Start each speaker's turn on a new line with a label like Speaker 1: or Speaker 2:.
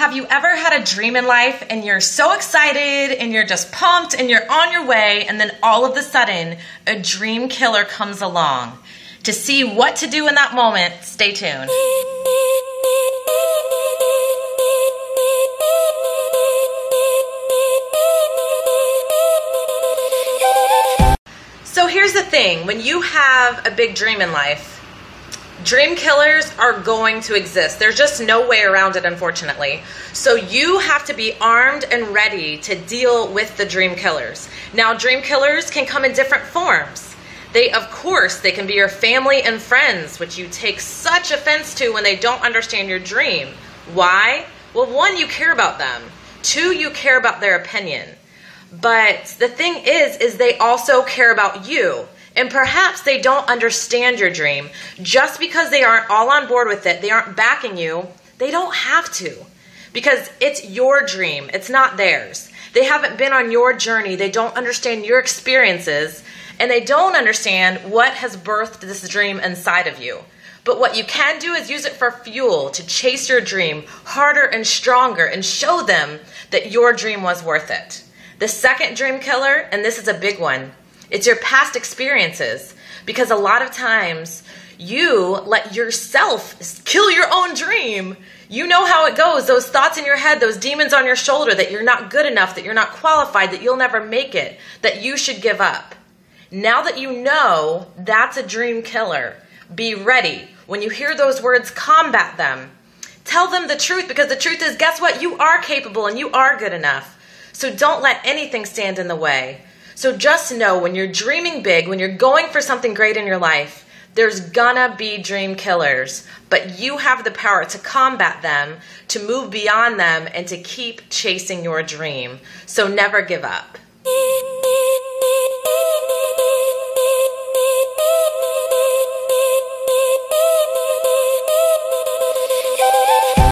Speaker 1: Have you ever had a dream in life and you're so excited and you're just pumped and you're on your way, and then all of a sudden a dream killer comes along? To see what to do in that moment, stay tuned. So here's the thing when you have a big dream in life, Dream killers are going to exist. There's just no way around it, unfortunately. So you have to be armed and ready to deal with the dream killers. Now, dream killers can come in different forms. They, of course, they can be your family and friends, which you take such offense to when they don't understand your dream. Why? Well, one, you care about them. Two, you care about their opinion. But the thing is, is they also care about you. And perhaps they don't understand your dream. Just because they aren't all on board with it, they aren't backing you, they don't have to. Because it's your dream, it's not theirs. They haven't been on your journey, they don't understand your experiences, and they don't understand what has birthed this dream inside of you. But what you can do is use it for fuel to chase your dream harder and stronger and show them that your dream was worth it. The second dream killer, and this is a big one, it's your past experiences. Because a lot of times you let yourself kill your own dream. You know how it goes. Those thoughts in your head, those demons on your shoulder that you're not good enough, that you're not qualified, that you'll never make it, that you should give up. Now that you know that's a dream killer, be ready. When you hear those words, combat them. Tell them the truth because the truth is, guess what? You are capable and you are good enough. So don't let anything stand in the way. So just know when you're dreaming big, when you're going for something great in your life, there's gonna be dream killers, but you have the power to combat them, to move beyond them, and to keep chasing your dream. So never give up.